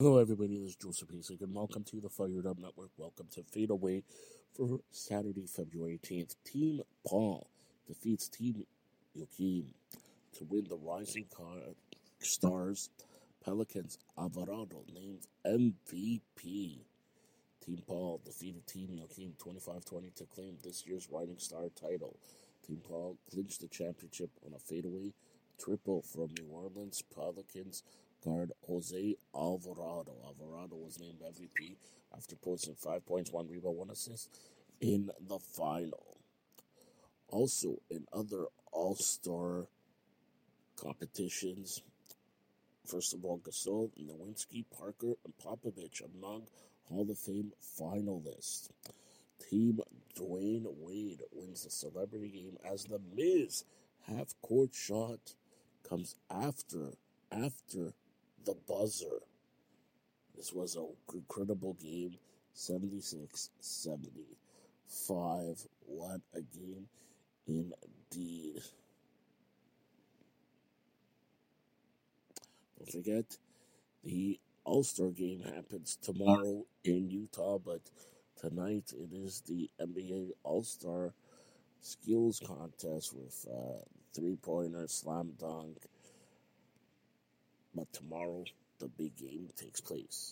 Hello, everybody. This is Joseph Hasek, and welcome to the Fired Up Network. Welcome to Fade Away for Saturday, February 18th. Team Paul defeats Team Joakim to win the Rising Car- Stars Pelicans Alvarado named MVP. Team Paul defeated Team Joakim 25 20 to claim this year's Rising Star title. Team Paul clinched the championship on a fadeaway triple from New Orleans Pelicans guard Jose Alvarado. Alvarado was named MVP after posting five points, one rebound, one assist in the final. Also, in other All Star competitions, first of all, Gasol, Nowitzki, Parker, and Popovich among Hall of Fame finalists. Team Dwyane Wade wins the celebrity game as the Miz half court shot comes after after the buzzer. This was an incredible game, 76 75. What a game indeed. Don't forget, the All Star game happens tomorrow in Utah, but tonight it is the NBA All Star skills contest with uh, three pointer, slam dunk. But tomorrow, the big game takes place.